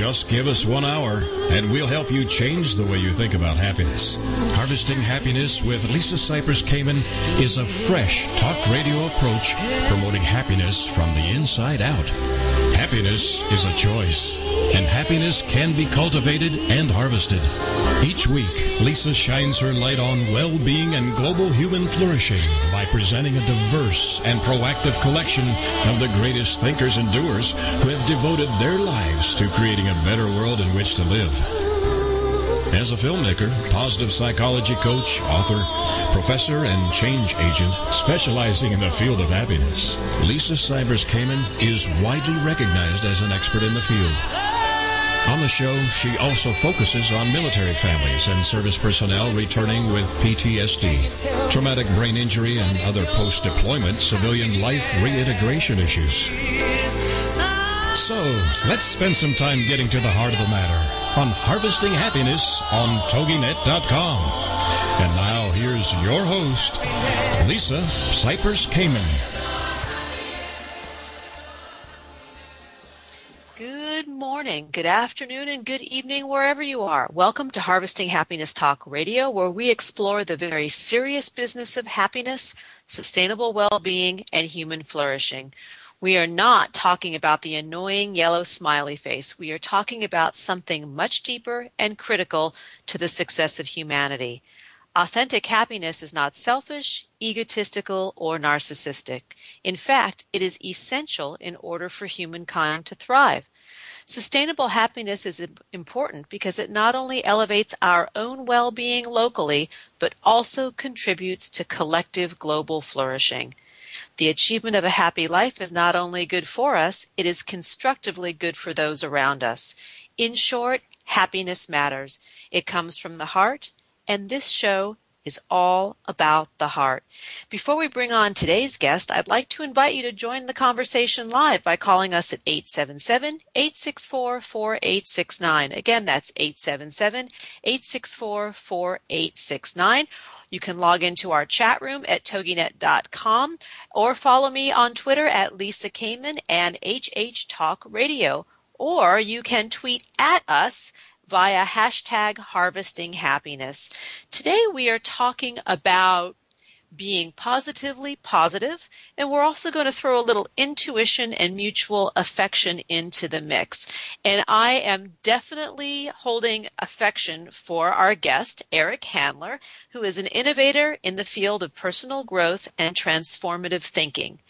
Just give us one hour, and we'll help you change the way you think about happiness. Harvesting Happiness with Lisa Cypers Kamen is a fresh talk radio approach promoting happiness from the inside out. Happiness is a choice, and happiness can be cultivated and harvested. Each week, Lisa shines her light on well-being and global human flourishing by presenting a diverse and proactive collection of the greatest thinkers and doers who have devoted their lives to creating a better world in which to live. As a filmmaker, positive psychology coach, author, professor, and change agent specializing in the field of happiness, Lisa Cypers Kamen is widely recognized as an expert in the field. On the show, she also focuses on military families and service personnel returning with PTSD, traumatic brain injury, and other post-deployment civilian life reintegration issues. So, let's spend some time getting to the heart of the matter on Harvesting Happiness on TogiNet.com. And now, here's your host, Lisa Cypers Kamen. Good morning, good afternoon, and good evening, wherever you are. Welcome to Harvesting Happiness Talk Radio, where we explore the very serious business of happiness, sustainable well being, and human flourishing. We are not talking about the annoying yellow smiley face. We are talking about something much deeper and critical to the success of humanity. Authentic happiness is not selfish, egotistical, or narcissistic. In fact, it is essential in order for humankind to thrive. Sustainable happiness is important because it not only elevates our own well being locally, but also contributes to collective global flourishing. The achievement of a happy life is not only good for us, it is constructively good for those around us. In short, happiness matters. It comes from the heart, and this show is all about the heart. Before we bring on today's guest, I'd like to invite you to join the conversation live by calling us at 877-864-4869. Again, that's 877-864-4869 you can log into our chat room at toginet.com or follow me on Twitter at Lisa Kamen and HH Talk Radio. Or you can tweet at us via hashtag harvesting happiness. Today we are talking about being positively positive, and we're also going to throw a little intuition and mutual affection into the mix. And I am definitely holding affection for our guest, Eric Handler, who is an innovator in the field of personal growth and transformative thinking.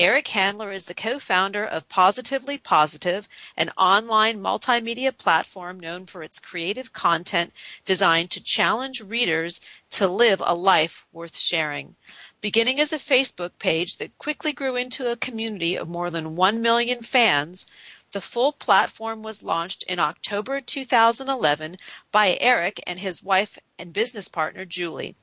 Eric Handler is the co-founder of Positively Positive, an online multimedia platform known for its creative content designed to challenge readers to live a life worth sharing. Beginning as a Facebook page that quickly grew into a community of more than 1 million fans, the full platform was launched in October 2011 by Eric and his wife and business partner Julie.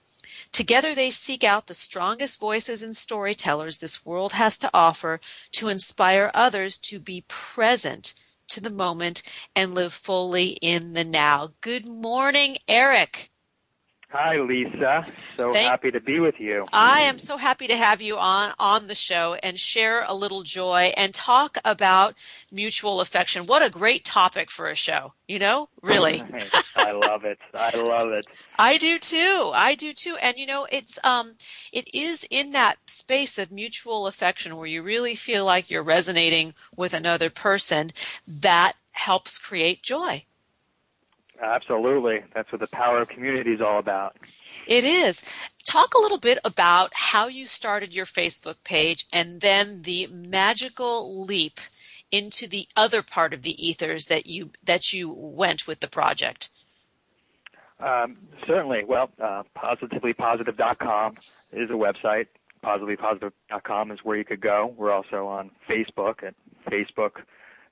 Together they seek out the strongest voices and storytellers this world has to offer to inspire others to be present to the moment and live fully in the now. Good morning, Eric. Hi, Lisa. So Thank- happy to be with you. I am so happy to have you on on the show and share a little joy and talk about mutual affection. What a great topic for a show, you know? Really. I love it. I love it. I do too. I do too. And you know, it's um it is in that space of mutual affection where you really feel like you're resonating with another person that helps create joy. Absolutely. That's what the power of community is all about. It is. Talk a little bit about how you started your Facebook page and then the magical leap into the other part of the ethers that you that you went with the project. Um, certainly. Well, uh, positivelypositive.com is a website. Positivelypositive.com is where you could go. We're also on Facebook at Facebook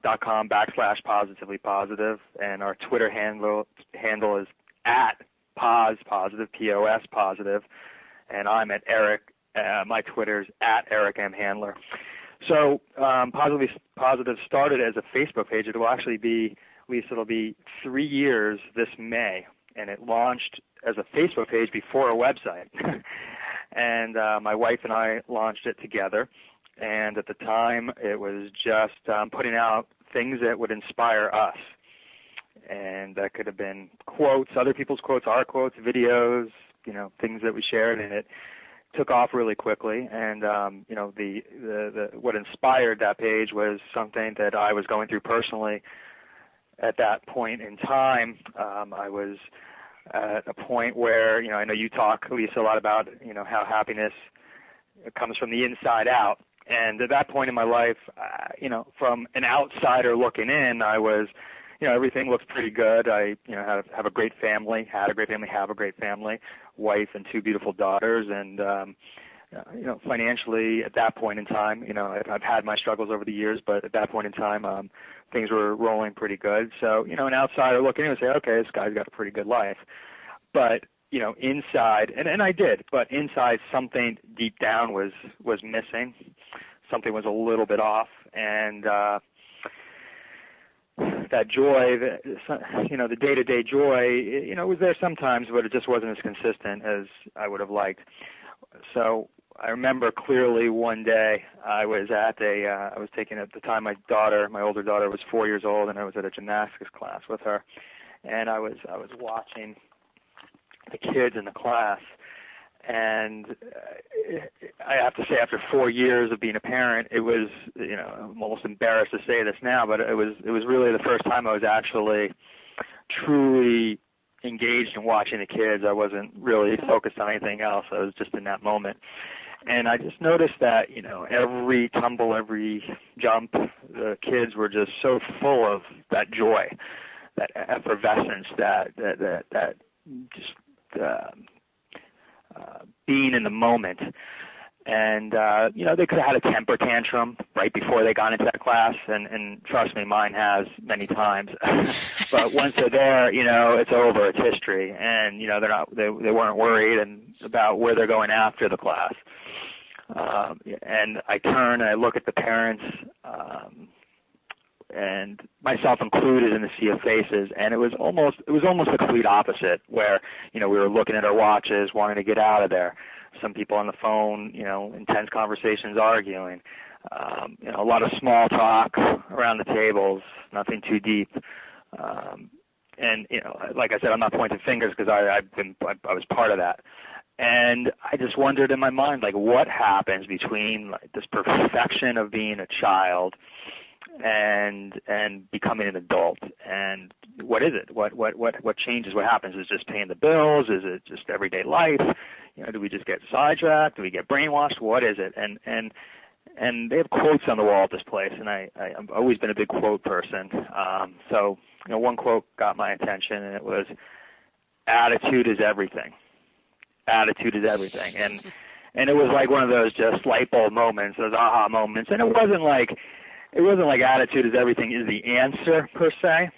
dot com backslash positively positive, and our Twitter handle handle is at pos positive p o s positive, and I'm at Eric. Uh, my Twitter's at Eric M Handler. So um, positively positive started as a Facebook page. It will actually be, at least it'll be three years this May, and it launched as a Facebook page before a website. and uh, my wife and I launched it together. And at the time, it was just um, putting out things that would inspire us. And that could have been quotes, other people's quotes, our quotes, videos, you know, things that we shared, and it took off really quickly. And um, you know, the, the the what inspired that page was something that I was going through personally at that point in time. Um, I was at a point where you know I know you talk, Lisa, a lot about you know how happiness comes from the inside out. And at that point in my life, uh, you know, from an outsider looking in, I was, you know, everything looked pretty good. I, you know, have have a great family, had a great family, have a great family, wife and two beautiful daughters, and um, uh, you know, financially at that point in time, you know, I've, I've had my struggles over the years, but at that point in time, um, things were rolling pretty good. So, you know, an outsider looking in would say, okay, this guy's got a pretty good life. But you know, inside, and, and I did, but inside something deep down was was missing. Something was a little bit off, and uh, that joy, that, you know, the day-to-day joy, you know, was there sometimes, but it just wasn't as consistent as I would have liked. So I remember clearly one day I was at a, uh, I was taking at the time my daughter, my older daughter was four years old, and I was at a gymnastics class with her, and I was I was watching the kids in the class. And uh, I have to say, after four years of being a parent, it was, you know, I'm almost embarrassed to say this now, but it was, it was really the first time I was actually truly engaged in watching the kids. I wasn't really focused on anything else. I was just in that moment. And I just noticed that, you know, every tumble, every jump, the kids were just so full of that joy, that effervescence, that that that, that just uh, uh, being in the moment. And uh, you know, they could have had a temper tantrum right before they got into that class, and, and trust me, mine has many times. but once they're there, you know, it's over. It's history, and you know, they're not they they weren't worried and about where they're going after the class. Um, and I turn and I look at the parents. Um, and myself included in the sea of faces and it was almost it was almost the complete opposite where you know we were looking at our watches wanting to get out of there. Some people on the phone you know intense conversations arguing. Um you know a lot of small talk around the tables nothing too deep. Um and you know like i said i'm not pointing fingers because i i've been I, I was part of that. And I just wondered in my mind, like, what happens between like, this perfection of being a child and and becoming an adult. And what is it? What what what what changes? What happens? Is just paying the bills? Is it just everyday life? You know do we just get sidetracked? Do we get brainwashed? What is it? And and and they have quotes on the wall at this place and i, I i've always been a big quote person. Um so you know one quote got my attention and it was attitude is everything. Attitude is everything. And and it was like one of those just light bulb moments those aha moments. And it wasn't like it wasn't like attitude is everything is the answer per se.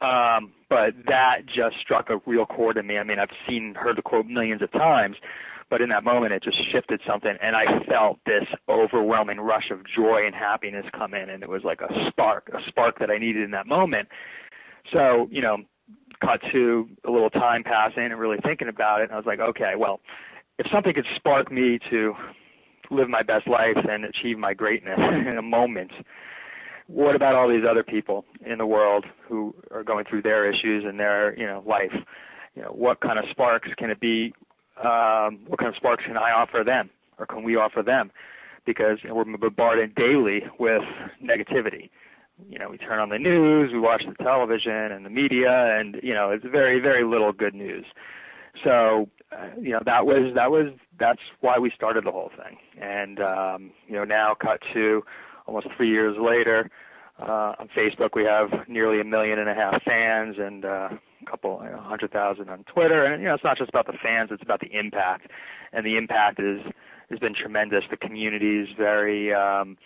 Um, but that just struck a real chord in me. I mean, I've seen, heard the quote millions of times, but in that moment it just shifted something and I felt this overwhelming rush of joy and happiness come in and it was like a spark, a spark that I needed in that moment. So, you know, cut to a little time passing and really thinking about it and I was like, okay, well, if something could spark me to live my best life and achieve my greatness in a moment, what about all these other people in the world who are going through their issues and their you know life? You know what kind of sparks can it be um what kind of sparks can i offer them or can we offer them? Because we're bombarded daily with negativity. You know we turn on the news we watch the television and the media and you know it's very very little good news. So uh, you know that was that was that's why we started the whole thing. And um you know now cut to almost three years later. Uh, on Facebook, we have nearly a million and a half fans and uh, a couple, you know, hundred thousand on Twitter. And you know, it's not just about the fans; it's about the impact, and the impact is has been tremendous. The community is very um,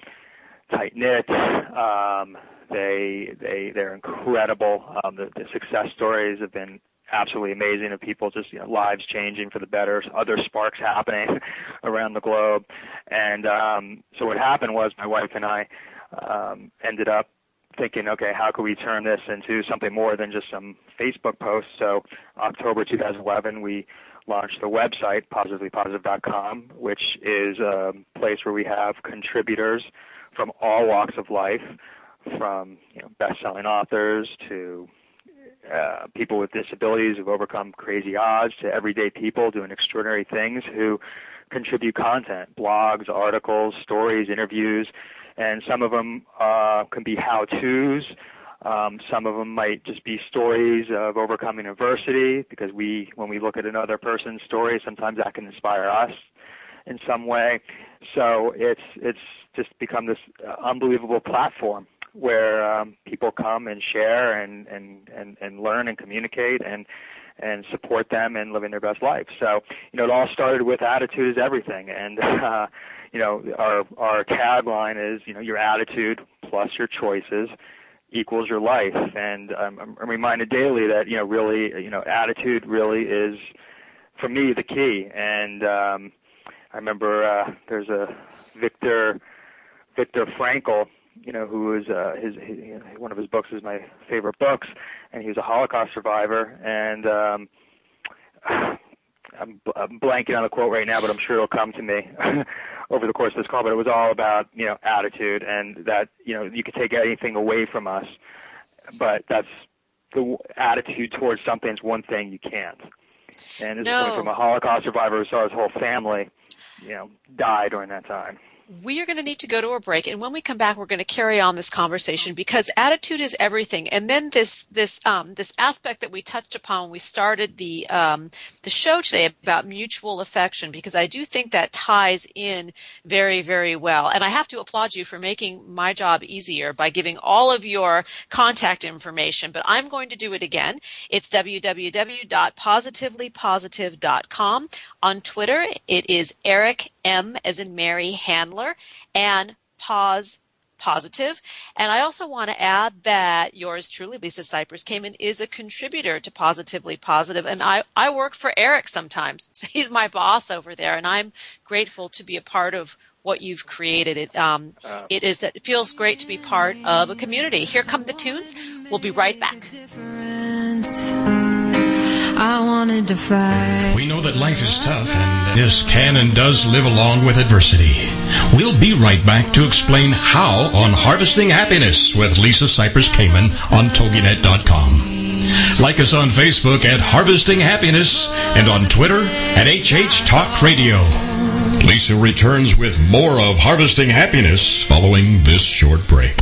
tight knit. Um, they they they're incredible. Um, the, the success stories have been absolutely amazing of people just you know lives changing for the better, other sparks happening around the globe, and um, so what happened was my wife and I um, ended up thinking, okay, how can we turn this into something more than just some Facebook posts? So October 2011, we launched the website positivelypositive.com, which is a place where we have contributors from all walks of life, from you know, best-selling authors to uh, people with disabilities who've overcome crazy odds to everyday people doing extraordinary things who contribute content, blogs, articles, stories, interviews, and some of them uh, can be how-tos. Um, some of them might just be stories of overcoming adversity because we, when we look at another person's story, sometimes that can inspire us in some way. So it's it's just become this uh, unbelievable platform where um, people come and share and, and, and, and learn and communicate and and support them in living their best life. So, you know, it all started with attitude is everything. And, uh, you know, our, our tagline is, you know, your attitude plus your choices equals your life. And um, I'm reminded daily that, you know, really, you know, attitude really is, for me, the key. And, um, I remember, uh, there's a Viktor, Viktor Frankl, you know, who is uh, his, his one of his books is my favorite books, and he was a Holocaust survivor. And um, I'm, I'm blanking on the quote right now, but I'm sure it'll come to me over the course of this call. But it was all about you know attitude, and that you know you could take anything away from us, but that's the attitude towards something is one thing you can't. And this no. is coming from a Holocaust survivor who saw his whole family, you know, die during that time we are going to need to go to a break and when we come back we're going to carry on this conversation because attitude is everything. And then this this um, this aspect that we touched upon when we started the um, the show today about mutual affection because I do think that ties in very very well. And I have to applaud you for making my job easier by giving all of your contact information but I'm going to do it again. It's www.positivelypositive.com on Twitter it is Eric M as in Mary Handler and pos positive. And I also want to add that yours truly, Lisa Cypers, came in is a contributor to Positively Positive. And I, I work for Eric sometimes. So he's my boss over there. And I'm grateful to be a part of what you've created. It, um, it is, it feels great to be part of a community. Here come the tunes. We'll be right back. I wanted to fight. We know that life is tough and this can and does live along with adversity. We'll be right back to explain how on Harvesting Happiness with Lisa Cypers Kamen on TogiNet.com. Like us on Facebook at Harvesting Happiness and on Twitter at HH Talk Radio. Lisa returns with more of Harvesting Happiness following this short break.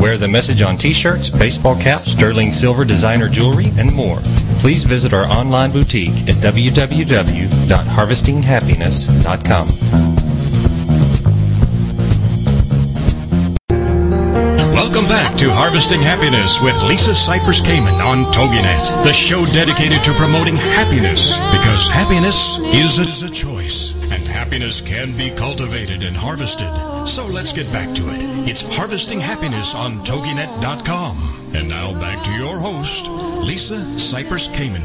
Wear the message on t-shirts, baseball caps, sterling silver designer jewelry, and more. Please visit our online boutique at www.harvestinghappiness.com. Welcome back to Harvesting Happiness with Lisa Cypers Kamen on TogiNet, the show dedicated to promoting happiness because happiness is a choice happiness can be cultivated and harvested. So let's get back to it. It's Harvesting Happiness on TogiNet.com. And now back to your host, Lisa Cypers Kamen.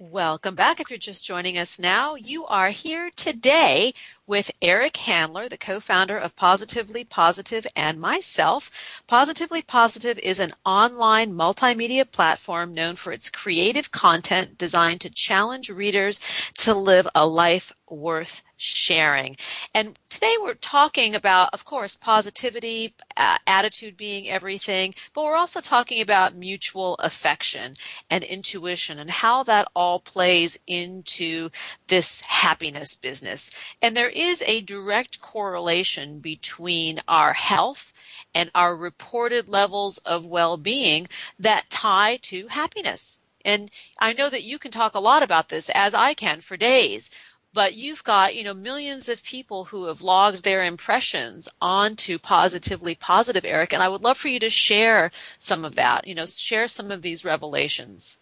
Welcome back. If you're just joining us now, you are here today with Eric Handler, the co-founder of Positively Positive and myself. Positively Positive is an online multimedia platform known for its creative content designed to challenge readers to live a life worth sharing. And today we're talking about, of course, positivity, uh, attitude being everything, but we're also talking about mutual affection and intuition and how that all plays into this happiness business. And there is a direct correlation between our health and our reported levels of well-being that tie to happiness. And I know that you can talk a lot about this as I can for days but you've got you know millions of people who have logged their impressions onto positively positive eric and i would love for you to share some of that you know share some of these revelations.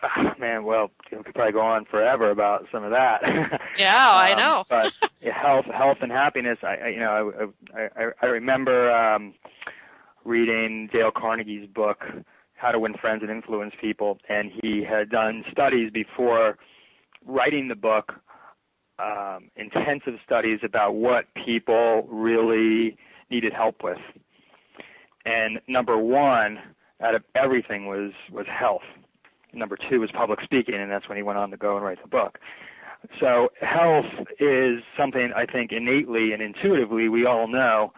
Uh, man well we could probably go on forever about some of that. Yeah um, i know. but yeah, health health and happiness i, I you know i i, I remember um reading dale carnegie's book how to win friends and influence people and he had done studies before writing the book, um, intensive studies about what people really needed help with. And number one out of everything was was health. Number two was public speaking, and that's when he went on to go and write the book. So health is something I think innately and intuitively we all know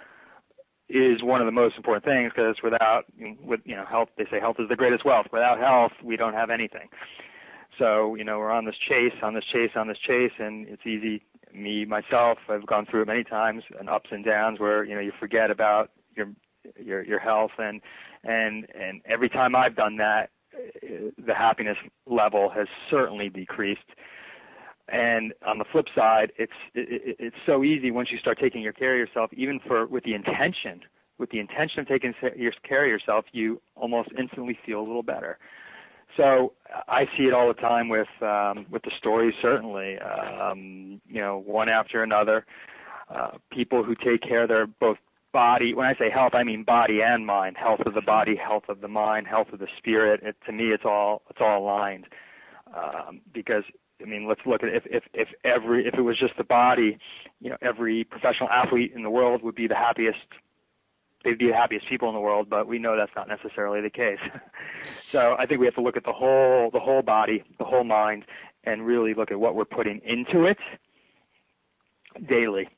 is one of the most important things because without with you know health they say health is the greatest wealth. Without health we don't have anything. So, you know, we're on this chase, on this chase, on this chase, and it's easy. Me, myself, I've gone through it many times, and ups and downs where, you know, you forget about your your your health and and and every time I've done that uh, the happiness level has certainly decreased and on the flip side it's it, it's so easy once you start taking your care of yourself even for with the intention with the intention of taking care of yourself you almost instantly feel a little better so I see it all the time with um, with the stories. Certainly, um, you know, one after another. Uh, people who take care of their both body. When I say health, I mean body and mind. Health of the body, health of the mind, health of the spirit. It, to me, it's all it's all aligned. Um, because I mean, let's look at if if if every if it was just the body, you know, every professional athlete in the world would be the happiest they'd be the happiest people in the world, but we know that's not necessarily the case. so I think we have to look at the whole the whole body, the whole mind, and really look at what we're putting into it daily.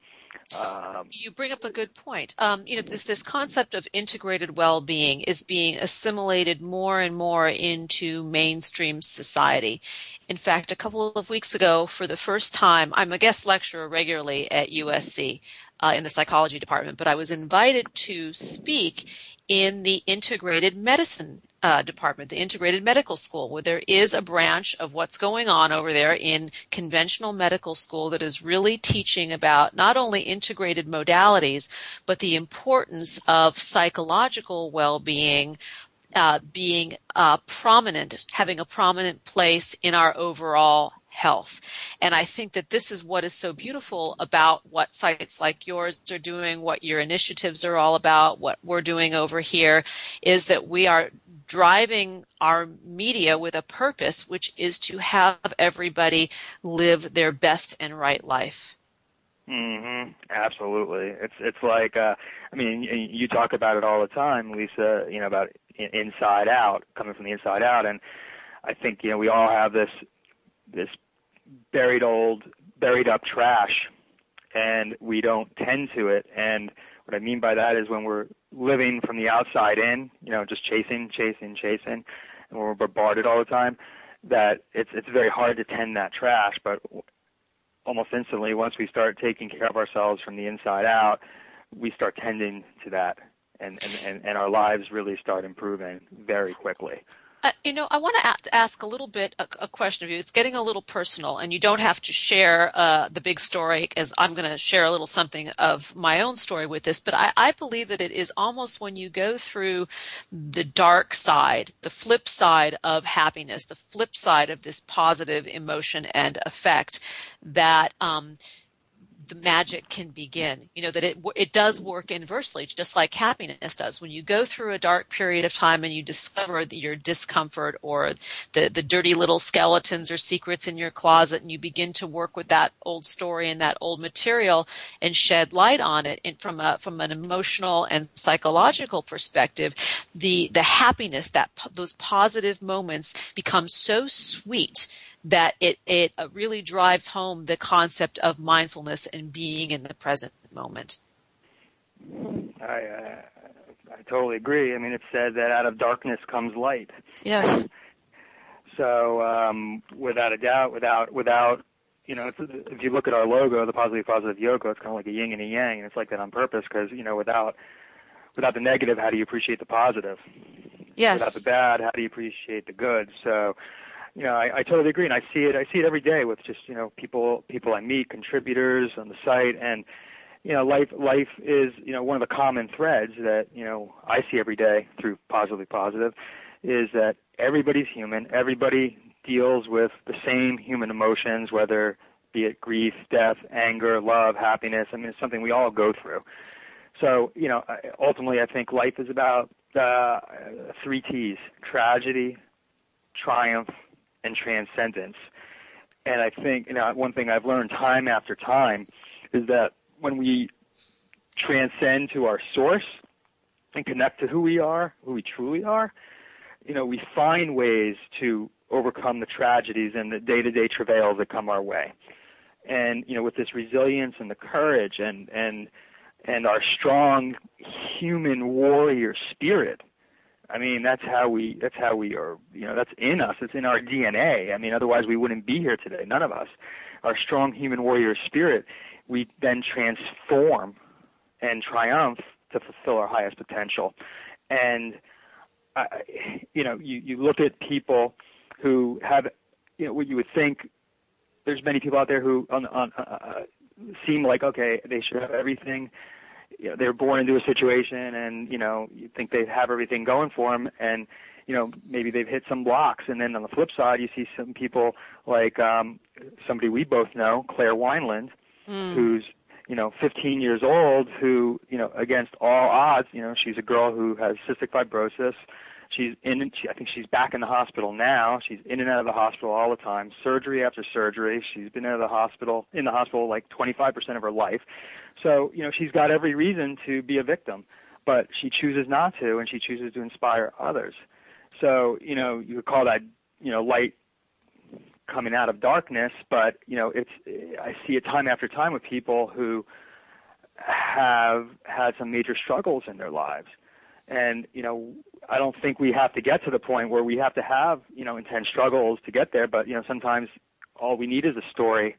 Um, you bring up a good point. Um, you know, this this concept of integrated well-being is being assimilated more and more into mainstream society. In fact, a couple of weeks ago, for the first time, I'm a guest lecturer regularly at USC uh, in the psychology department, but I was invited to speak in the integrated medicine uh, department, the integrated medical school, where there is a branch of what's going on over there in conventional medical school that is really teaching about not only integrated modalities, but the importance of psychological well-being, uh, being uh, prominent, having a prominent place in our overall health. And I think that this is what is so beautiful about what sites like yours are doing, what your initiatives are all about, what we're doing over here is that we are driving our media with a purpose, which is to have everybody live their best and right life. Mhm. Absolutely. It's it's like uh I mean you talk about it all the time, Lisa, you know about inside out, coming from the inside out and I think you know we all have this this buried old, buried up trash, and we don't tend to it. And what I mean by that is when we're living from the outside in, you know, just chasing, chasing, chasing, and we're bombarded all the time, that it's it's very hard to tend that trash. But almost instantly, once we start taking care of ourselves from the inside out, we start tending to that, and and and, and our lives really start improving very quickly. Uh, you know, I want to ask a little bit a, a, question of you. It's getting a little personal, and you don't have to share uh, the big story, as I'm going to share a little something of my own story with this. But I, I believe that it is almost when you go through the dark side, the flip side of happiness, the flip side of this positive emotion and effect, that um, the magic can begin. You know that it it does work inversely, just like happiness does. When you go through a dark period of time and you discover that your discomfort or the the dirty little skeletons or secrets in your closet, and you begin to work with that old story and that old material and shed light on it and from a from an emotional and psychological perspective, the the happiness that those positive moments become so sweet that it it uh, really drives home the concept of mindfulness and being in the present moment. I uh, I totally agree. I mean, it's said that out of darkness comes light. Yes. So um, without a doubt, without without you know, if you look at our logo, the positive positive yoga, it's kind of like a yin and a yang, and it's like that on purpose because you know, without without the negative, how do you appreciate the positive? Yes. Without the bad, how do you appreciate the good? So you know, I, I totally agree, and I see it. I see it every day with just you know people people I meet, contributors on the site, and you know, life life is you know one of the common threads that you know I see every day through positively positive, is that everybody's human. Everybody deals with the same human emotions, whether be it grief, death, anger, love, happiness. I mean, it's something we all go through. So, you know, ultimately, I think life is about uh, three T's: tragedy, triumph, and transcendence. And I think, you know, one thing I've learned time after time is that when we transcend to our source and connect to who we are, who we truly are, you know, we find ways to overcome the tragedies and the day-to-day travails that come our way. And you know, with this resilience and the courage and and and our strong human warrior spirit, I mean, that's how we that's how we are. You know, that's in us. It's in our DNA. I mean, otherwise we wouldn't be here today. None of us. Our strong human warrior spirit, we then transform and triumph to fulfill our highest potential. And I, you know, you you look at people who have, you know, what you would think. There's many people out there who on, on, uh, uh seem like okay, they should have everything you know, they're born into a situation and, you know, you think they have everything going for them and, you know, maybe they've hit some blocks. And then on the flip side, you see some people like um, somebody we both know, Claire Wineland, mm. who's, you know, 15 years old, who, you know, against all odds, you know, she's a girl who has cystic fibrosis, She's in. She, I think she's back in the hospital now. She's in and out of the hospital all the time, surgery after surgery. She's been out of the hospital in the hospital like 25% of her life. So you know she's got every reason to be a victim, but she chooses not to, and she chooses to inspire others. So you know you could call that you know light coming out of darkness, but you know it's I see it time after time with people who have had some major struggles in their lives and you know I don't think we have to get to the point where we have to have you know intense struggles to get there. But you know sometimes all we need is a story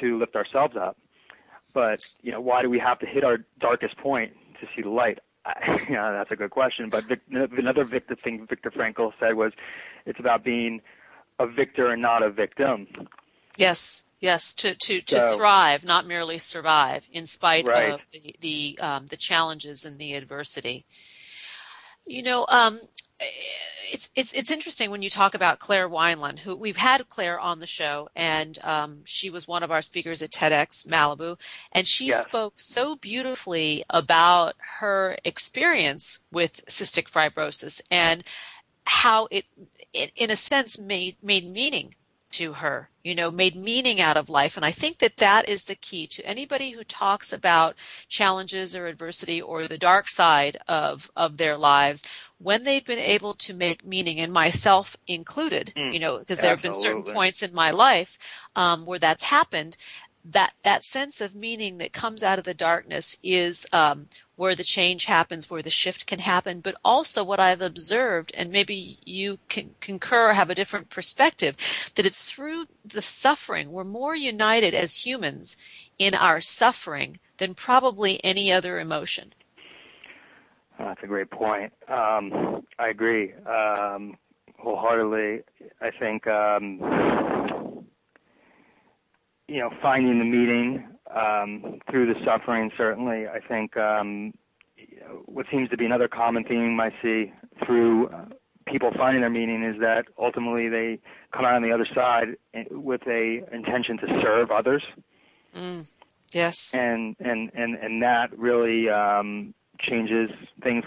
to lift ourselves up. But you know why do we have to hit our darkest point to see the light? I, you know, that's a good question. But Vic, another Victor thing Viktor Frankl said was, it's about being a victor and not a victim. Yes. Yes, to to, to so, thrive, not merely survive, in spite right. of the the um, the challenges and the adversity. You know, um, it's it's it's interesting when you talk about Claire Wineland, who we've had Claire on the show, and um, she was one of our speakers at TEDx Malibu, and she yes. spoke so beautifully about her experience with cystic fibrosis and how it, it in a sense made made meaning to her, you know, made meaning out of life. And I think that that is the key to anybody who talks about challenges or adversity or the dark side of, of their lives when they've been able to make meaning and myself included, mm, you know, because there have been certain points in my life, um, where that's happened that that sense of meaning that comes out of the darkness is um, where the change happens, where the shift can happen, but also what I've observed, and maybe you can concur, have a different perspective, that it's through the suffering. We're more united as humans in our suffering than probably any other emotion. that's a great point. Um, I agree um, wholeheartedly. I think um, you know finding the meaning um, through the suffering. Certainly, I think um, what seems to be another common theme I see through uh, people finding their meaning is that ultimately they come out on the other side with a intention to serve others. Mm. Yes. And and and and that really um, changes things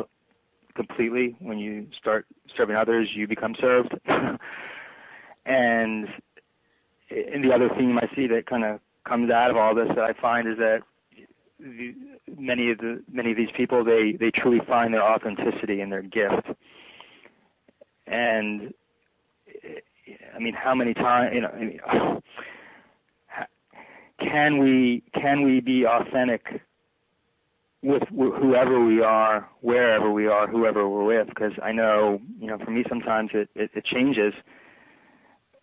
completely. When you start serving others, you become served. and and the other theme I see that kind of comes out of all this that I find is that the, many of the many of these people they they truly find their authenticity in their gift. And I mean, how many times you know? I mean, can we can we be authentic with whoever we are, wherever we are, whoever we're with? Because I know, you know, for me sometimes it it, it changes.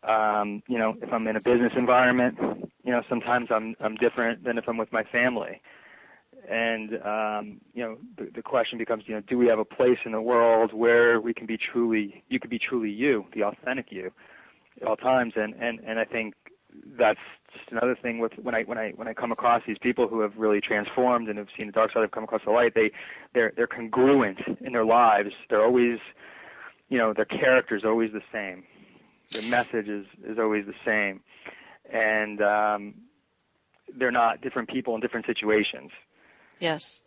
Um, you know, if I'm in a business environment, you know, sometimes I'm I'm different than if I'm with my family. And um, you know, the, the question becomes, you know, do we have a place in the world where we can be truly, you can be truly you, the authentic you, at all times? And and and I think that's just another thing with when I when I when I come across these people who have really transformed and have seen the dark side, have come across the light. They they're they're congruent in their lives. They're always, you know, their character is always the same. Their message is is always the same, and um, they're not different people in different situations. Yes.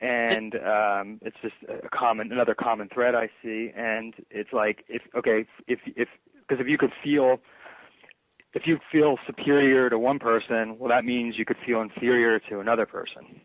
And um, it's just a common another common thread I see, and it's like if okay if if because if you could feel if you feel superior to one person, well, that means you could feel inferior to another person.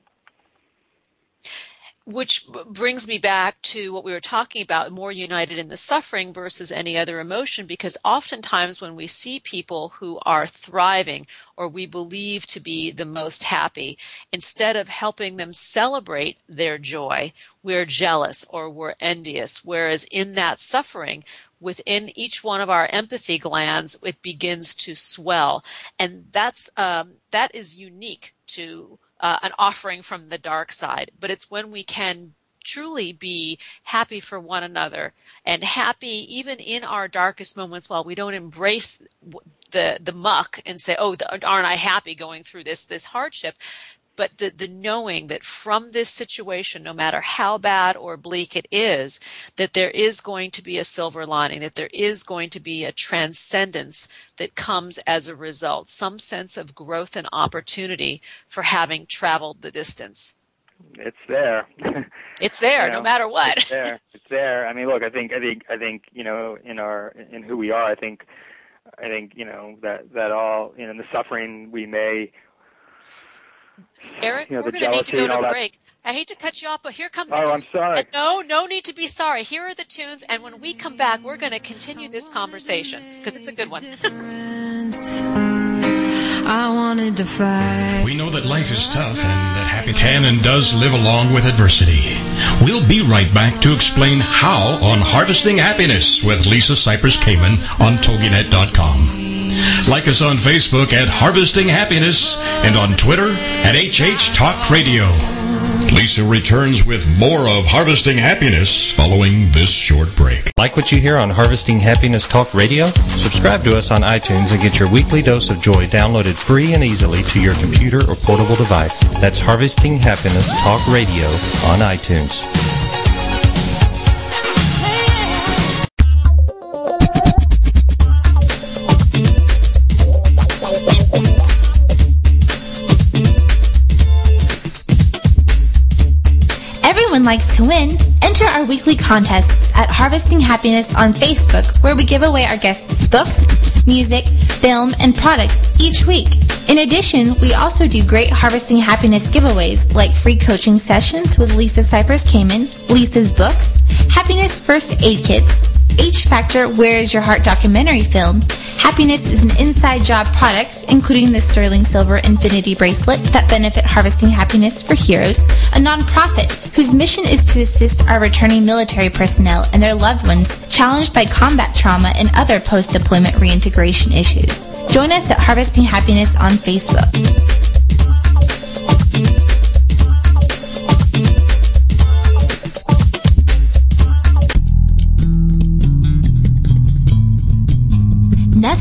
Which brings me back to what we were talking about more united in the suffering versus any other emotion, because oftentimes when we see people who are thriving or we believe to be the most happy, instead of helping them celebrate their joy, we're jealous or we're envious. Whereas in that suffering, within each one of our empathy glands, it begins to swell. And that's, um, that is unique to uh, an offering from the dark side. But it's when we can truly be happy for one another and happy even in our darkest moments while we don't embrace the the muck and say oh aren't i happy going through this this hardship but the, the knowing that from this situation, no matter how bad or bleak it is, that there is going to be a silver lining, that there is going to be a transcendence that comes as a result, some sense of growth and opportunity for having traveled the distance. It's there. it's there, you know, no matter what. it's there. It's there. I mean, look, I think, I think, I think, you know, in our, in who we are, I think, I think, you know, that, that all, you know, in the suffering we may Eric, you know, we're going to need to go to a break. I hate to cut you off, but here come the Oh, tunes. I'm sorry. And no, no need to be sorry. Here are the tunes, and when we come back, we're going to continue this conversation because it's a good one. I wanted to fight. We know that life is tough and that happy can and does live along with adversity. We'll be right back to explain how on Harvesting Happiness with Lisa Cypers Kamen on TogiNet.com. Like us on Facebook at Harvesting Happiness and on Twitter at HH Talk Radio. Lisa returns with more of Harvesting Happiness following this short break. Like what you hear on Harvesting Happiness Talk Radio? Subscribe to us on iTunes and get your weekly dose of joy downloaded free and easily to your computer or portable device. That's Harvesting Happiness Talk Radio on iTunes. Likes to win. Enter our weekly contests at Harvesting Happiness on Facebook, where we give away our guests books, music, film, and products each week. In addition, we also do great Harvesting Happiness giveaways like free coaching sessions with Lisa Cypers Kamen, Lisa's books, Happiness First Aid Kits, H Factor Where Is Your Heart documentary film, Happiness is an inside job product, including the Sterling Silver Infinity Bracelet that benefit Harvesting Happiness for Heroes, a nonprofit whose mission is to assist our returning military personnel and their loved ones challenged by combat trauma and other post-deployment reintegration issues. Join us at Harvesting Happiness on Facebook.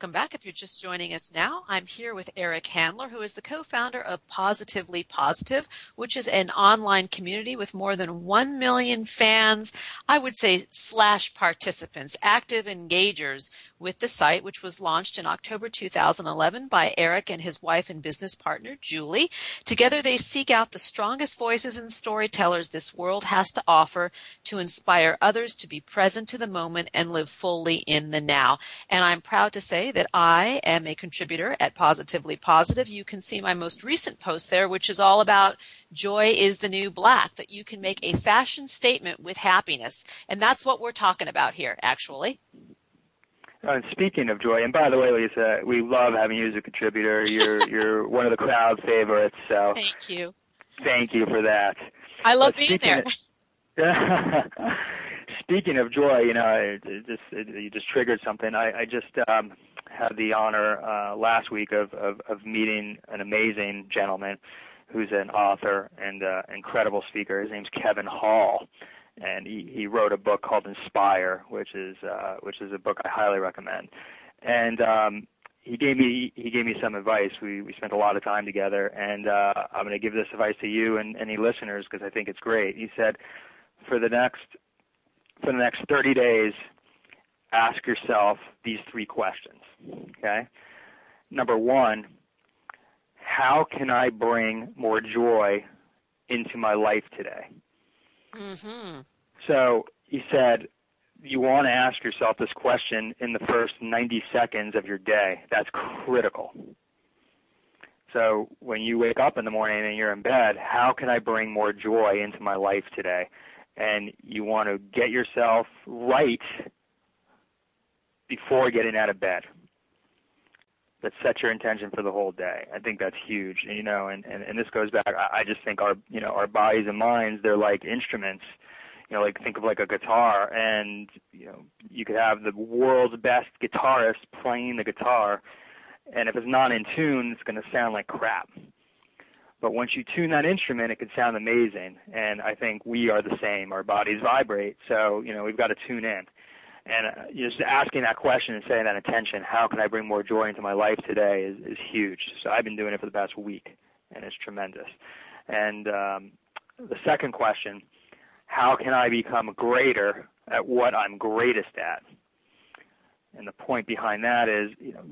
Welcome back. If you're just joining us now, I'm here with Eric Handler, who is the co-founder of Positively Positive, which is an online community with more than 1 million fans, I would say slash participants, active engagers with the site, which was launched in October 2011 by Eric and his wife and business partner, Julie. Together, they seek out the strongest voices and storytellers this world has to offer to inspire others to be present to the moment and live fully in the now. And I'm proud to say that I am a contributor at Positively Positive. You can see my most recent post there, which is all about joy is the new black, that you can make a fashion statement with happiness. And that's what we're talking about here, actually. Uh, and speaking of joy, and by the way, Lisa, we love having you as a contributor. You're you're one of the crowd favorites. So thank you. Thank you for that. I love being there. Of, speaking of joy, you know, it, it just it, you just triggered something. I, I just um, had the honor uh, last week of, of of meeting an amazing gentleman who's an author and uh, incredible speaker. His name's Kevin Hall and he, he wrote a book called Aspire, which is uh, which is a book I highly recommend. And um, he gave me he gave me some advice. We we spent a lot of time together, and uh, I'm going to give this advice to you and any listeners because I think it's great. He said, for the next for the next 30 days, ask yourself these three questions. Okay, number one, how can I bring more joy into my life today? Mm-hmm. So he said, you want to ask yourself this question in the first 90 seconds of your day. That's critical. So when you wake up in the morning and you're in bed, how can I bring more joy into my life today? And you want to get yourself right before getting out of bed. That sets your intention for the whole day. I think that's huge. And, you know, and, and, and this goes back I, I just think our you know, our bodies and minds, they're like instruments you know, like think of like a guitar, and you know, you could have the world's best guitarist playing the guitar, and if it's not in tune, it's going to sound like crap. But once you tune that instrument, it can sound amazing. And I think we are the same. Our bodies vibrate, so you know we've got to tune in. And uh, just asking that question and setting that intention, how can I bring more joy into my life today, is, is huge. So I've been doing it for the past week, and it's tremendous. And um, the second question how can I become greater at what I'm greatest at? And the point behind that is, you know,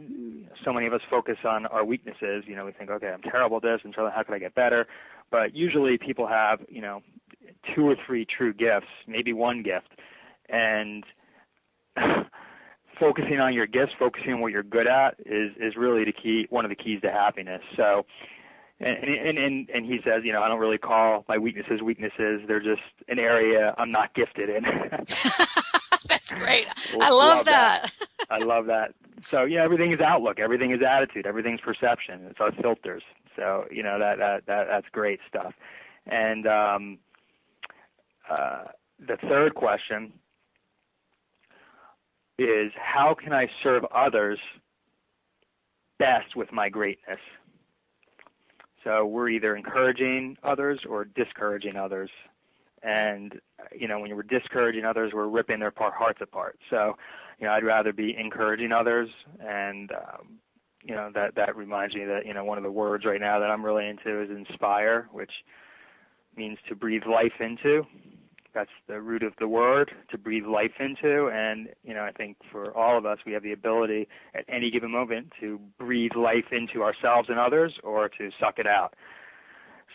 so many of us focus on our weaknesses. You know, we think, okay, I'm terrible at this, and so how can I get better? But usually people have, you know, two or three true gifts, maybe one gift, and focusing on your gifts, focusing on what you're good at, is is really the key, one of the keys to happiness. So, and, and and he says, you know, I don't really call my weaknesses weaknesses. They're just an area I'm not gifted in. That's great. I love, love that. that. I love that. So yeah, everything is outlook. Everything is attitude. Everything's perception. It's our filters. So you know that that, that that's great stuff. And um, uh, the third question is how can I serve others best with my greatness? So we're either encouraging others or discouraging others. And you know, when we're discouraging others, we're ripping their hearts apart. So, you know, I'd rather be encouraging others, and um, you know, that that reminds me that you know one of the words right now that I'm really into is inspire, which means to breathe life into. That's the root of the word to breathe life into. And, you know, I think for all of us, we have the ability at any given moment to breathe life into ourselves and others or to suck it out.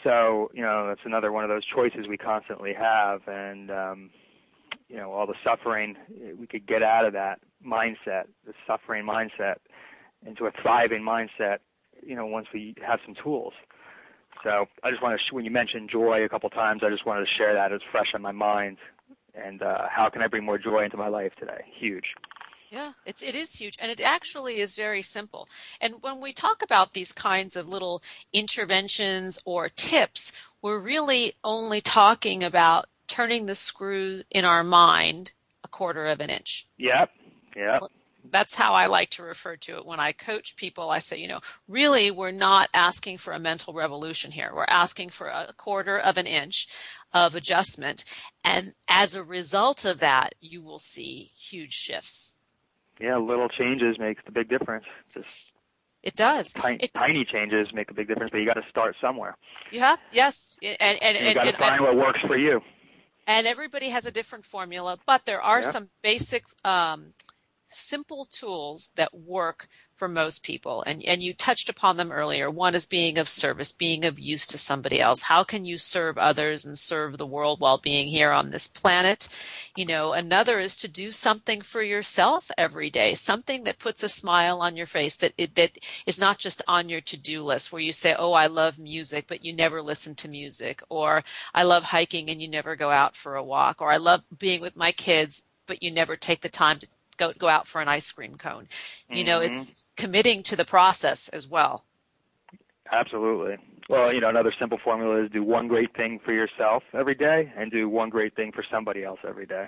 So, you know, that's another one of those choices we constantly have. And, um, you know, all the suffering, we could get out of that mindset, the suffering mindset, into a thriving mindset, you know, once we have some tools. So I just want to, when you mentioned joy a couple times, I just wanted to share that. It's fresh on my mind. And uh, how can I bring more joy into my life today? Huge. Yeah, it's it is huge, and it actually is very simple. And when we talk about these kinds of little interventions or tips, we're really only talking about turning the screw in our mind a quarter of an inch. Yep. Yep. That's how I like to refer to it when I coach people. I say, you know, really, we're not asking for a mental revolution here. We're asking for a quarter of an inch of adjustment. And as a result of that, you will see huge shifts yeah, little changes makes the big difference. Just it does. Tiny, it, tiny changes make a big difference, but you got to start somewhere. You have, yes, and and, and, and you got to find and, what works for you. And everybody has a different formula, but there are yeah. some basic, um, simple tools that work for most people. And, and you touched upon them earlier. One is being of service, being of use to somebody else. How can you serve others and serve the world while being here on this planet? You know, another is to do something for yourself every day, something that puts a smile on your face that it, that is not just on your to-do list where you say, "Oh, I love music," but you never listen to music, or "I love hiking" and you never go out for a walk, or "I love being with my kids," but you never take the time to go go out for an ice cream cone. You mm-hmm. know, it's committing to the process as well. Absolutely. Well, you know, another simple formula is do one great thing for yourself every day and do one great thing for somebody else every day.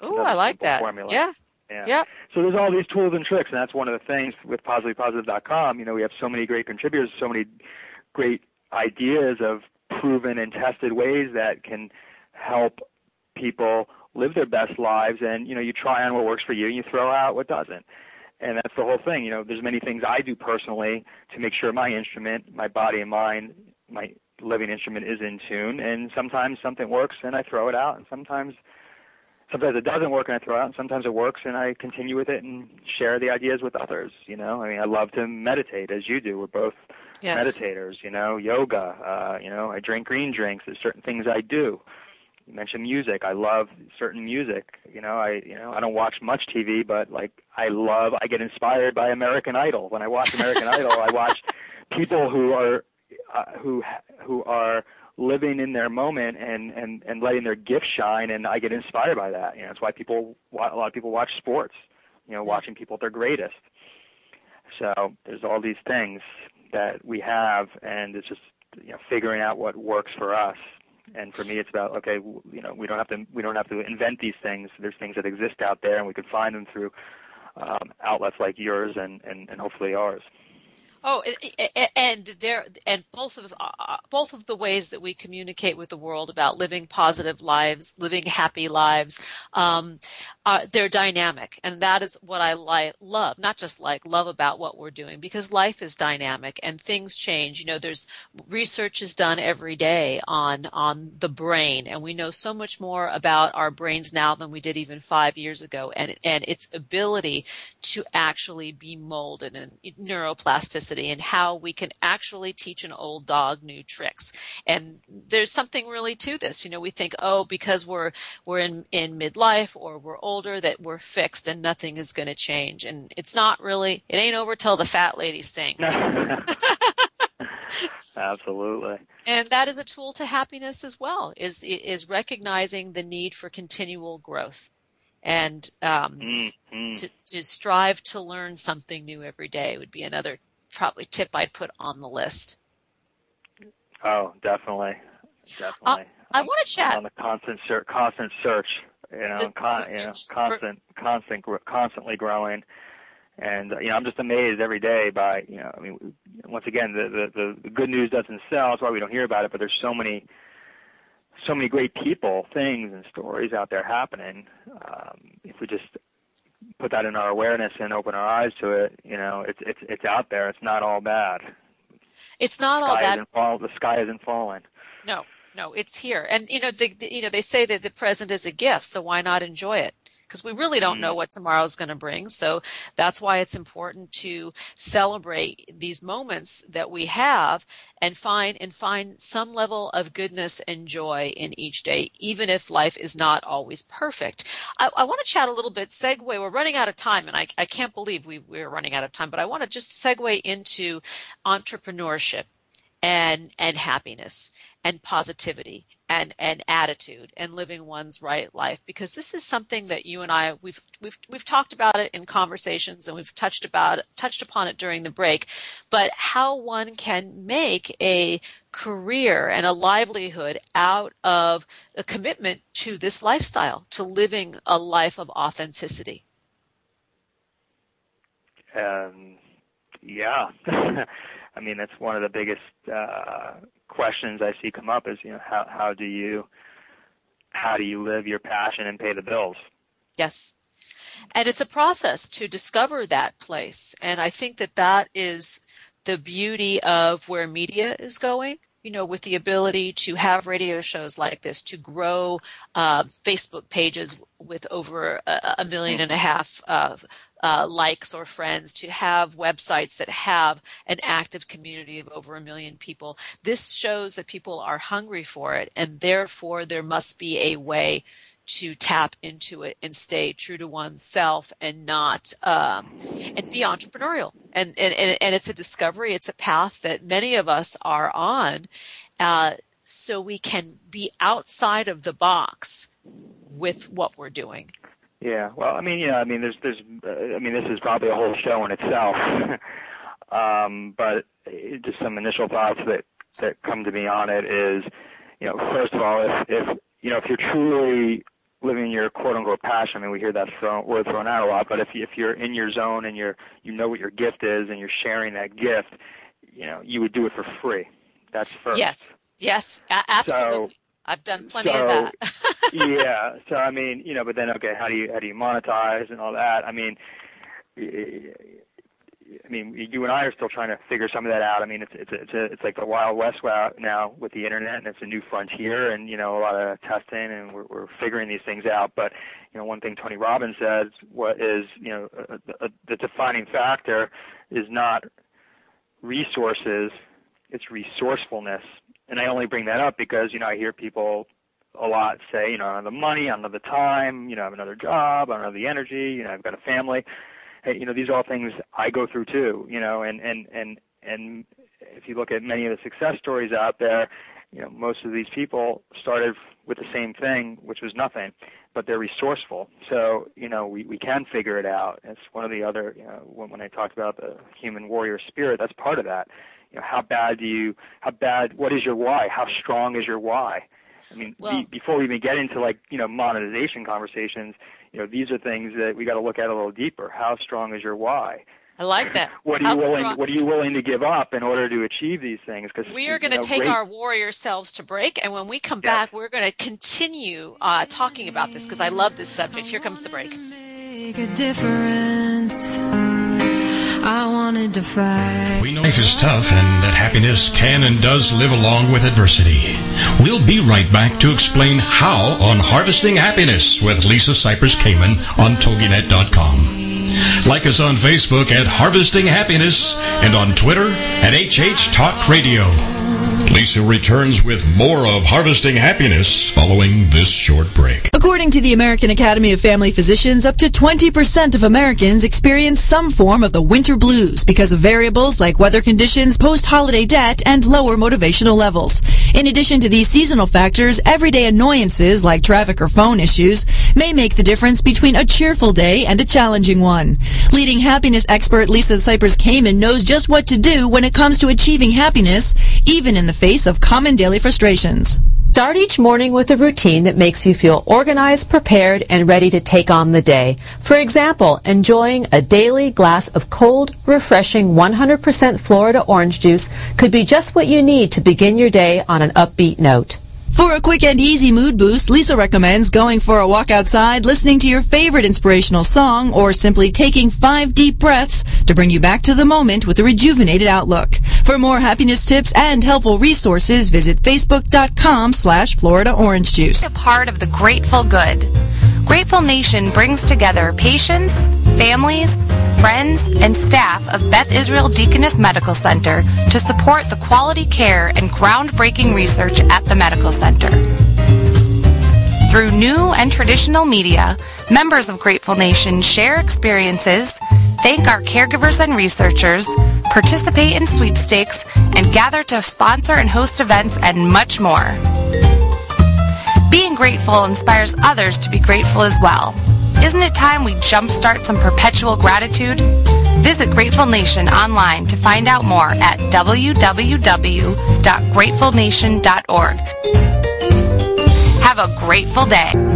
Oh, I like that. Formula. Yeah. Yeah. Yep. So there's all these tools and tricks, and that's one of the things with PositivelyPositive.com. You know, we have so many great contributors, so many great ideas of proven and tested ways that can help people live their best lives and you know you try on what works for you and you throw out what doesn't. And that's the whole thing you know there's many things i do personally to make sure my instrument my body and mind my living instrument is in tune. And sometimes something works and i throw it out and sometimes sometimes it doesn't work and i throw it out and sometimes it works and i continue with it and share the ideas with others you know. I mean i love to meditate as you do. We're both yes. meditators you know yoga uh you know i drink green drinks there's certain things i do you mentioned music. I love certain music. You know, I you know I don't watch much TV, but like I love. I get inspired by American Idol. When I watch American Idol, I watch people who are uh, who who are living in their moment and and and letting their gift shine, and I get inspired by that. You know, that's why people a lot of people watch sports. You know, watching people at their greatest. So there's all these things that we have, and it's just you know figuring out what works for us and for me it's about okay you know we don't have to we don't have to invent these things. There's things that exist out there and we can find them through um, outlets like yours and, and, and hopefully ours Oh, and there, and both of uh, both of the ways that we communicate with the world about living positive lives, living happy lives, um, uh, they're dynamic, and that is what I like, love, not just like love about what we're doing, because life is dynamic and things change. You know, there's research is done every day on on the brain, and we know so much more about our brains now than we did even five years ago, and and its ability to actually be molded and neuroplasticity and how we can actually teach an old dog new tricks. And there's something really to this. You know, we think, oh, because we're we're in in midlife or we're older that we're fixed and nothing is going to change. And it's not really. It ain't over till the fat lady sings. Absolutely. And that is a tool to happiness as well. Is is recognizing the need for continual growth and um, mm-hmm. to, to, strive to learn something new every day would be another probably tip I'd put on the list. Oh, definitely, definitely. Uh, I want to chat I'm on the constant ser- constant search. You know, the, con- the you know, constant, for... constant, constantly growing. And you know, I'm just amazed every day by you know, I mean, once again, the, the the good news doesn't sell. That's why we don't hear about it. But there's so many, so many great people, things, and stories out there happening. Um, if we just put that in our awareness and open our eyes to it, you know, it's it's it's out there. It's not all bad. It's not all bad. Fall, the sky isn't falling. No, no, it's here. And you know, the, the, you know, they say that the present is a gift, so why not enjoy it? Because we really don't know mm. what tomorrow's going to bring. So that's why it's important to celebrate these moments that we have and find and find some level of goodness and joy in each day, even if life is not always perfect. I, I want to chat a little bit, segue. We're running out of time, and I, I can't believe we, we're running out of time, but I want to just segue into entrepreneurship and and happiness and positivity and and attitude and living one's right life. Because this is something that you and I we've we've we've talked about it in conversations and we've touched about touched upon it during the break. But how one can make a career and a livelihood out of a commitment to this lifestyle to living a life of authenticity. Um yeah I mean, that's one of the biggest uh, questions I see come up is, you know, how how do you how do you live your passion and pay the bills? Yes. And it's a process to discover that place. And I think that that is the beauty of where media is going you know, with the ability to have radio shows like this, to grow uh, Facebook pages with over a, a million and a half uh, uh, likes or friends, to have websites that have an active community of over a million people. This shows that people are hungry for it, and therefore there must be a way to tap into it and stay true to oneself and not um, and be entrepreneurial and, and and it's a discovery it's a path that many of us are on uh, so we can be outside of the box with what we're doing yeah well i mean yeah i mean there's there's uh, i mean this is probably a whole show in itself um, but just some initial thoughts that that come to me on it is you know first of all if if you know if you're truly living your quote unquote passion. I mean, we hear that thrown, word thrown out a lot, but if you, if you're in your zone and you're you know what your gift is and you're sharing that gift, you know, you would do it for free. That's first. Yes. Yes. Absolutely. So, I've done plenty so, of that. yeah. So I mean, you know, but then okay, how do you how do you monetize and all that? I mean, I mean, you and I are still trying to figure some of that out. I mean, it's it's it's a, it's like the wild west now with the internet, and it's a new frontier, and you know, a lot of testing, and we're we're figuring these things out. But you know, one thing Tony Robbins says, what is you know, a, a, the defining factor is not resources, it's resourcefulness. And I only bring that up because you know I hear people a lot say, you know, I don't have the money, I don't have the time, you know, I have another job, I don't have the energy, you know, I've got a family you know, these are all things I go through too, you know, and, and, and, and if you look at many of the success stories out there, you know, most of these people started with the same thing, which was nothing, but they're resourceful. So, you know, we, we can figure it out. It's one of the other, you know, when, when I talked about the human warrior spirit, that's part of that. You know, how bad do you, how bad, what is your why? How strong is your why? I mean, well, be, before we even get into like, you know, monetization conversations, you know, these are things that we got to look at a little deeper. How strong is your why? I like that. what are you willing? Strong? What are you willing to give up in order to achieve these things? Because we are going to take great... our warrior selves to break, and when we come yes. back, we're going to continue uh, talking about this because I love this subject. Here comes the break. Wanted to fight. We know life is tough and that happiness can and does live along with adversity. We'll be right back to explain how on Harvesting Happiness with Lisa Cypers Kamen on TogiNet.com. Like us on Facebook at Harvesting Happiness and on Twitter at HH Talk Radio. Lisa returns with more of Harvesting Happiness following this short break. According to the American Academy of Family Physicians, up to 20% of Americans experience some form of the winter blues because of variables like weather conditions, post-holiday debt, and lower motivational levels. In addition to these seasonal factors, everyday annoyances like traffic or phone issues may make the difference between a cheerful day and a challenging one. Leading happiness expert Lisa Cypers Kamen knows just what to do when it comes to achieving happiness, even in the face of common daily frustrations. Start each morning with a routine that makes you feel organized, prepared, and ready to take on the day. For example, enjoying a daily glass of cold, refreshing 100% Florida orange juice could be just what you need to begin your day on an upbeat note. For a quick and easy mood boost, Lisa recommends going for a walk outside, listening to your favorite inspirational song, or simply taking five deep breaths to bring you back to the moment with a rejuvenated outlook. For more happiness tips and helpful resources, visit facebook.com slash Florida Orange Juice. A part of the Grateful Good. Grateful Nation brings together patients, families, friends, and staff of Beth Israel Deaconess Medical Center to support the quality care and groundbreaking research at the medical center. Through new and traditional media, members of Grateful Nation share experiences, thank our caregivers and researchers, participate in sweepstakes, and gather to sponsor and host events and much more. Being grateful inspires others to be grateful as well. Isn't it time we jumpstart some perpetual gratitude? Visit Grateful Nation online to find out more at www.gratefulnation.org. Have a grateful day.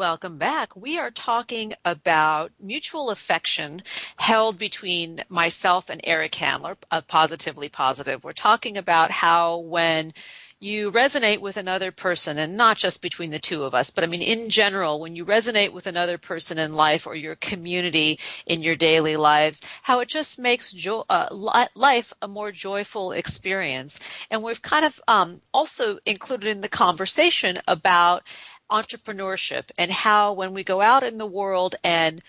Welcome back. We are talking about mutual affection held between myself and Eric Handler of Positively Positive. We're talking about how when you resonate with another person and not just between the two of us, but I mean, in general, when you resonate with another person in life or your community in your daily lives, how it just makes jo- uh, life a more joyful experience. And we've kind of um, also included in the conversation about entrepreneurship and how when we go out in the world and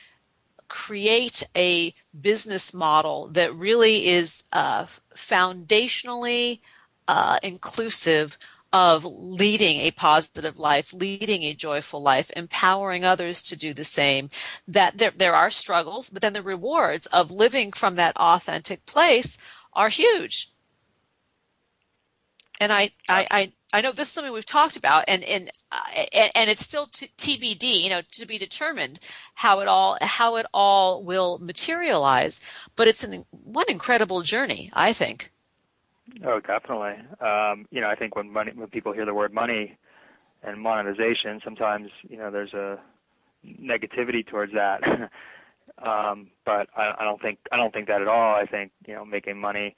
create a business model that really is uh, foundationally uh, inclusive of leading a positive life, leading a joyful life, empowering others to do the same. That there, there are struggles, but then the rewards of living from that authentic place are huge. And I, I, I, I know this is something we've talked about, and and uh, and, and, it's still t- TBD, you know, to be determined how it all how it all will materialize. But it's an one incredible journey, I think. Oh, definitely. Um, you know, I think when money when people hear the word money and monetization, sometimes you know there's a negativity towards that. um, but I, I don't think I don't think that at all. I think you know making money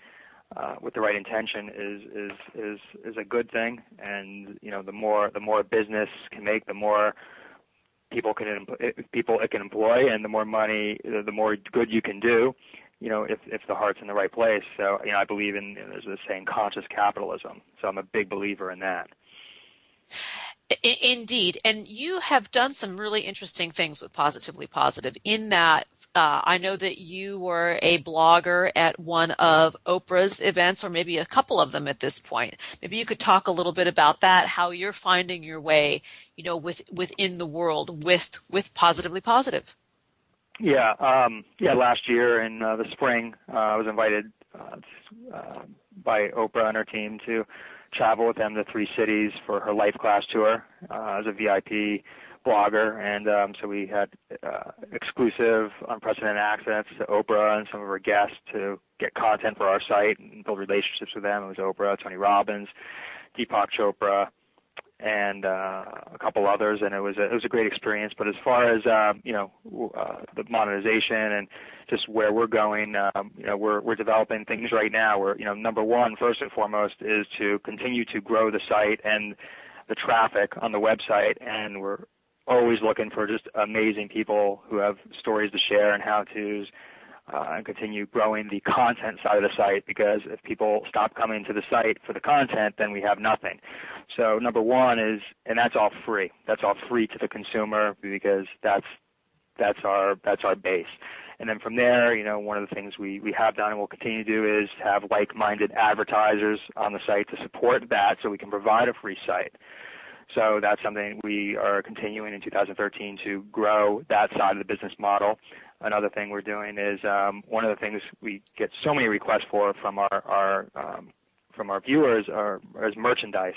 uh, with the right intention is is is is a good thing. And you know, the more the more business can make, the more people can people it can employ, and the more money, the more good you can do. You know, if if the heart's in the right place. So you know, I believe in there's a saying conscious capitalism. So I'm a big believer in that. Indeed. And you have done some really interesting things with Positively Positive in that uh, I know that you were a blogger at one of Oprah's events, or maybe a couple of them at this point. Maybe you could talk a little bit about that, how you're finding your way, you know, with, within the world with, with Positively Positive. Yeah, um, yeah. Last year in uh, the spring, uh, I was invited uh, uh by Oprah and her team to travel with them to three cities for her life class tour uh, as a VIP blogger, and um, so we had uh, exclusive, unprecedented access to Oprah and some of her guests to get content for our site and build relationships with them. It was Oprah, Tony Robbins, Deepak Chopra, and uh, a couple others, and it was a, it was a great experience. But as far as uh, you know, uh, the monetization and just where we're going, um, you know, we're we're developing things right now. We're you know, number one, first and foremost, is to continue to grow the site and the traffic on the website, and we're always looking for just amazing people who have stories to share and how tos Uh, and continue growing the content side of the site because if people stop coming to the site for the content, then we have nothing. So number one is, and that's all free. That's all free to the consumer because that's that's our that's our base. And then from there, you know, one of the things we, we have done and will continue to do is have like-minded advertisers on the site to support that so we can provide a free site. So that's something we are continuing in 2013 to grow that side of the business model another thing we're doing is um, one of the things we get so many requests for from our, our um, from our viewers are, is merchandise.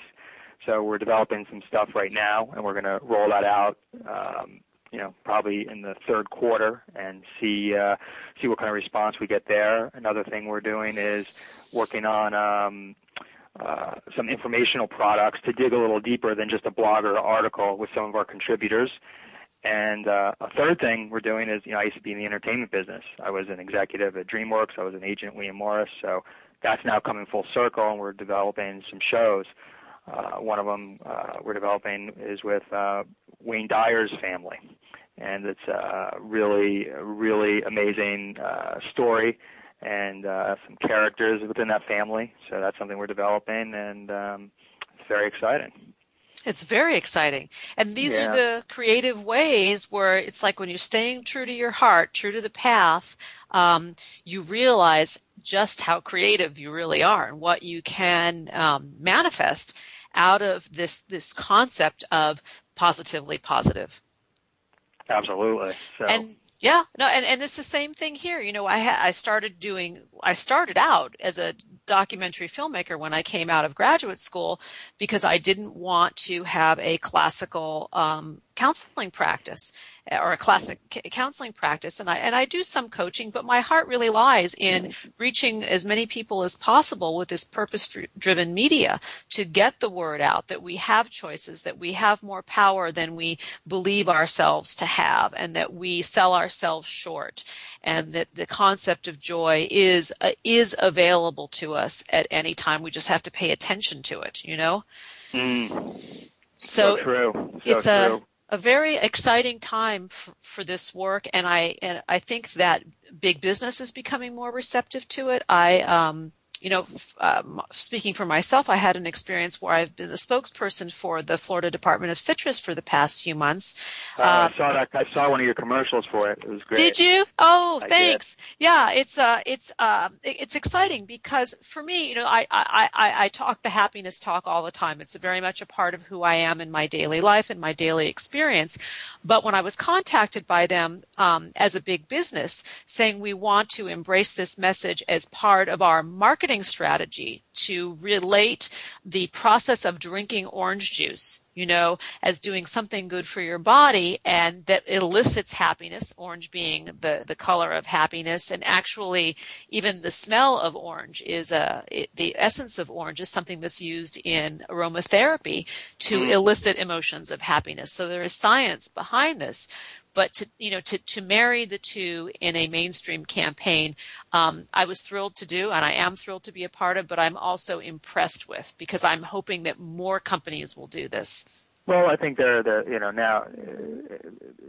So we're developing some stuff right now, and we're going to roll that out. Um, you know, probably in the third quarter, and see uh, see what kind of response we get there. Another thing we're doing is working on um, uh, some informational products to dig a little deeper than just a blog or article with some of our contributors. And uh, a third thing we're doing is, you know, I used to be in the entertainment business. I was an executive at DreamWorks. I was an agent at William Morris. So that's now coming full circle, and we're developing some shows. Uh, one of them uh, we're developing is with uh, Wayne Dyer's family, and it's a really, really amazing uh, story. and uh, some characters within that family. So that's something we're developing, and um, it's very exciting. It's very exciting. And these Yeah. are the creative ways where it's like when you're staying true to your heart, true to the path, um, you realize just how creative you really are and what you can um, manifest out of this this concept of positively positive. Absolutely. So And yeah, no, and, and it's the same thing here. You know, I ha- I started doing, I started out as a documentary filmmaker when I came out of graduate school because I didn't want to have a classical um, counseling practice or a classic counseling practice, and I and I do some coaching, but my heart really lies in reaching as many people as possible with this purpose-driven media to get the word out that we have choices, that we have more power than we believe ourselves to have, and that we sell ourselves short, and that the concept of joy is uh, is available to us at any time. We just have to pay attention to it. You know. Mm, So, so true. So it's true. a a very exciting time for, for this work, and I and I think that big business is becoming more receptive to it. I, um, you know, um, speaking for myself, I had an experience where I've been the spokesperson for the Florida Department of Citrus for the past few months. Uh, Uh, I saw that. I saw one of your commercials for it. It was great. did you? Oh, I did. thanks. Yeah, it's uh, it's uh, it's exciting because for me, you know, I, I I I talk the happiness talk all the time. It's very much a part of who I am in my daily life and my daily experience. But when I was contacted by them um, as a big business, saying we want to embrace this message as part of our marketing strategy to relate the process of drinking orange juice you know, as doing something good for your body and that elicits happiness, orange being the, the color of happiness. And actually, even the smell of orange is a, it, the essence of orange is something that's used in aromatherapy to Mm. elicit emotions of happiness. So there is science behind this. But to you know to, to marry the two in a mainstream campaign, um, I was thrilled to do, and I am thrilled to be a part of. But I'm also impressed with because I'm hoping that more companies will do this. Well, I think they're the you know now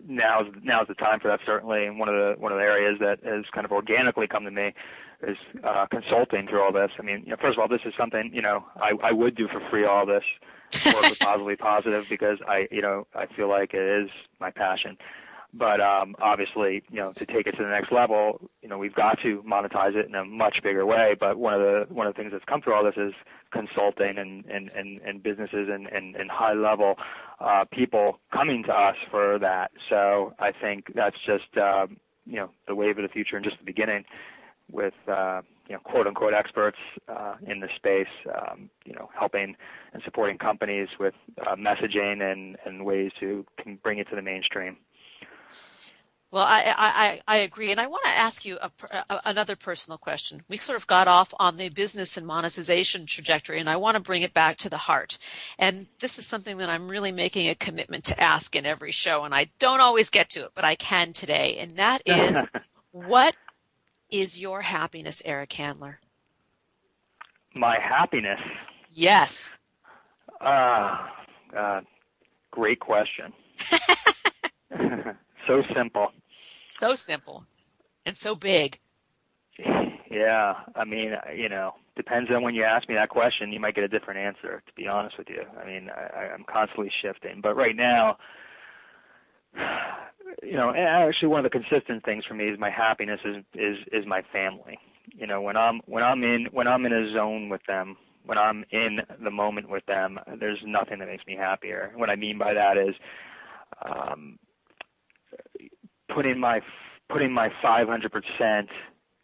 now's now's the time for that certainly, and one of the one of the areas that has kind of organically come to me is uh, consulting through all this. I mean, you know, first of all, this is something you know I I would do for free all this work with positively positive because I you know I feel like it is my passion. But um, obviously, you know, to take it to the next level, you know, we've got to monetize it in a much bigger way. But one of the one of the things that's come through all this is consulting and and and, and businesses and, and and high level uh, people coming to us for that. So I think that's just um, you know the wave of the future and just the beginning with uh, you know quote unquote experts uh, in the space, um, you know, helping and supporting companies with uh, messaging and and ways to bring it to the mainstream. Well, I, I, I agree. And I want to ask you a, a, another personal question. We sort of got off on the business and monetization trajectory, and I want to bring it back to the heart. And this is something that I'm really making a commitment to ask in every show, and I don't always get to it, but I can today. And that is what is your happiness, Eric Handler? My happiness. Yes. Uh, uh, great question. so simple. So simple and so big. Yeah, I mean, you know, depends on when you ask me that question. You might get a different answer. To be honest with you, I mean, I, I'm constantly shifting. But right now, you know, and actually, one of the consistent things for me is my happiness is is is my family. You know, when I'm when I'm in when I'm in a zone with them, when I'm in the moment with them, there's nothing that makes me happier. What I mean by that is um, putting my putting my 500%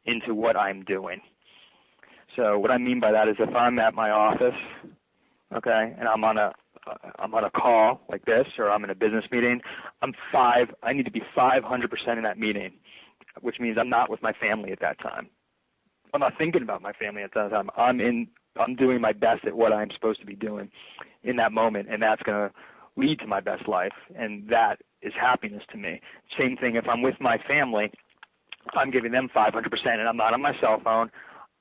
into what I'm doing. So what I mean by that is if I'm at my office, okay, and I'm on a I'm on a call like this, or I'm in a business meeting, I'm five. I need to be 500% in that meeting, which means I'm not with my family at that time. I'm not thinking about my family at that time. I'm in. I'm doing my best at what I'm supposed to be doing in that moment, and that's going to lead to my best life, and that is happiness to me. Same thing if I'm with my family, I'm giving them 500%, and I'm not on my cell phone.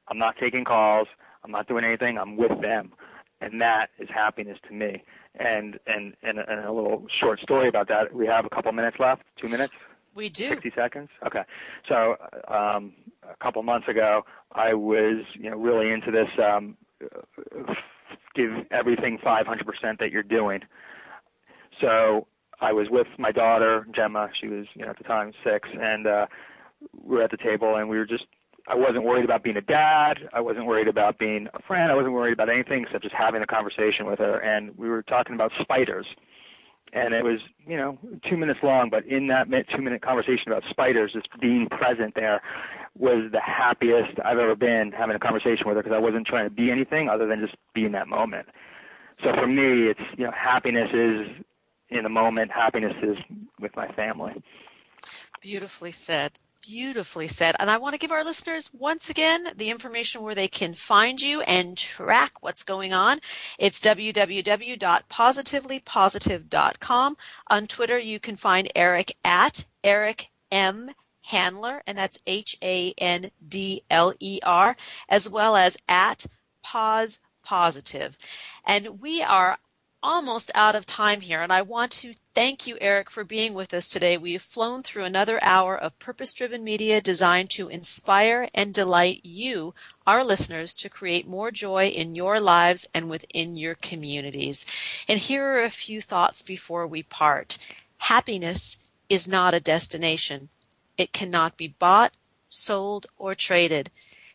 I'm not taking calls. I'm not doing anything. I'm with them, and that is happiness to me. And and and, and a little short story about that. We have a couple minutes left. Two minutes. We do. 60 seconds? Okay. So um, a couple months ago, I was you know really into this um, give everything 500% that you're doing. So I was with my daughter Gemma. She was you know at the time six, and uh, we were at the table, and we were just. I wasn't worried about being a dad. I wasn't worried about being a friend. I wasn't worried about anything except just having a conversation with her. And we were talking about spiders and it was you know two minutes long but in that two minute conversation about spiders just being present there was the happiest i've ever been having a conversation with her because i wasn't trying to be anything other than just be in that moment so for me it's you know happiness is in the moment happiness is with my family beautifully said Beautifully said. And I want to give our listeners once again the information where they can find you and track what's going on. It's www.positivelypositive.com. On Twitter, you can find Eric at Eric M. Handler, and that's H A N D L E R, as well as at Pos Positive. And we are almost out of time here, and I want to thank you, Eric, for being with us today. We've flown through another hour of purpose driven media designed to inspire and delight you, our listeners, to create more joy in your lives and within your communities. And here are a few thoughts before we part. Happiness is not a destination, it cannot be bought, sold, or traded.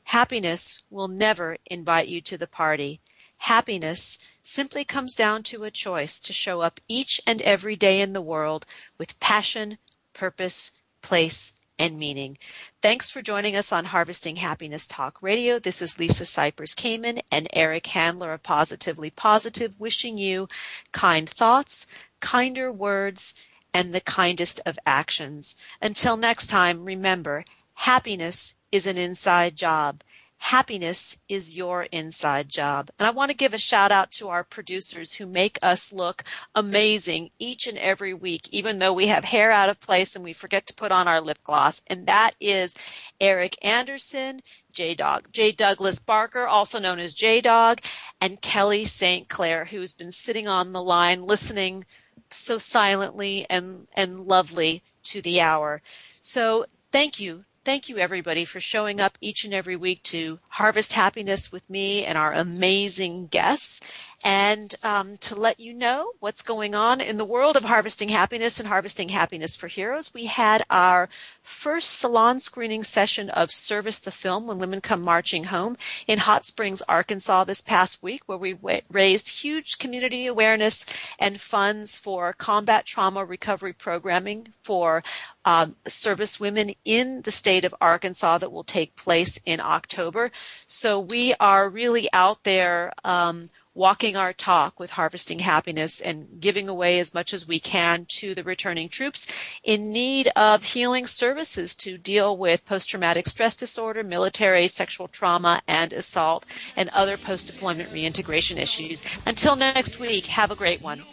Happiness will never invite you to the party. Happiness simply comes down to a choice to show up each and every day in the world with passion, purpose, place, and meaning. Thanks for joining us on Harvesting Happiness Talk Radio. This is Lisa Cypers Kamen and Eric Handler of Positively Positive wishing you kind thoughts, kinder words, and the kindest of actions. Until next time, remember, happiness is an inside job. Happiness is your inside job. And I want to give a shout out to our producers who make us look amazing each and every week, even though we have hair out of place and we forget to put on our lip gloss. And that is Eric Anderson, J Dog, J Douglas Barker, also known as J Dog, and Kelly St. Clair, who's been sitting on the line listening so silently and, and lovely to the hour. So thank you Thank you, everybody, for showing up each and every week to harvest happiness with me and our amazing guests and um, to let you know what's going on in the world of harvesting happiness and harvesting happiness for heroes. We had our first salon screening session of Service the Film when women come marching home in Hot Springs, Arkansas this past week, where we w- raised huge community awareness and funds for combat trauma recovery programming for um, service women in the state of Arkansas that will take place in October. So we are really out there. Um, walking our talk with harvesting happiness and giving away as much as we can to the returning troops in need of healing services to deal with post traumatic stress disorder, military sexual trauma and assault, and other post deployment reintegration issues. Until next week, have a great one.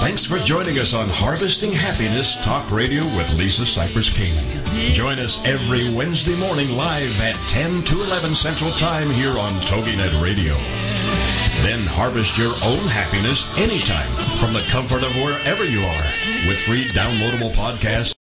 Thanks for joining us on Harvesting Happiness Talk Radio with Lisa Cypers King. Join us every Wednesday morning live at 10 to 11 Central Time here on TogiNet Radio. Then harvest your own happiness anytime from the comfort of wherever you are with free downloadable podcasts.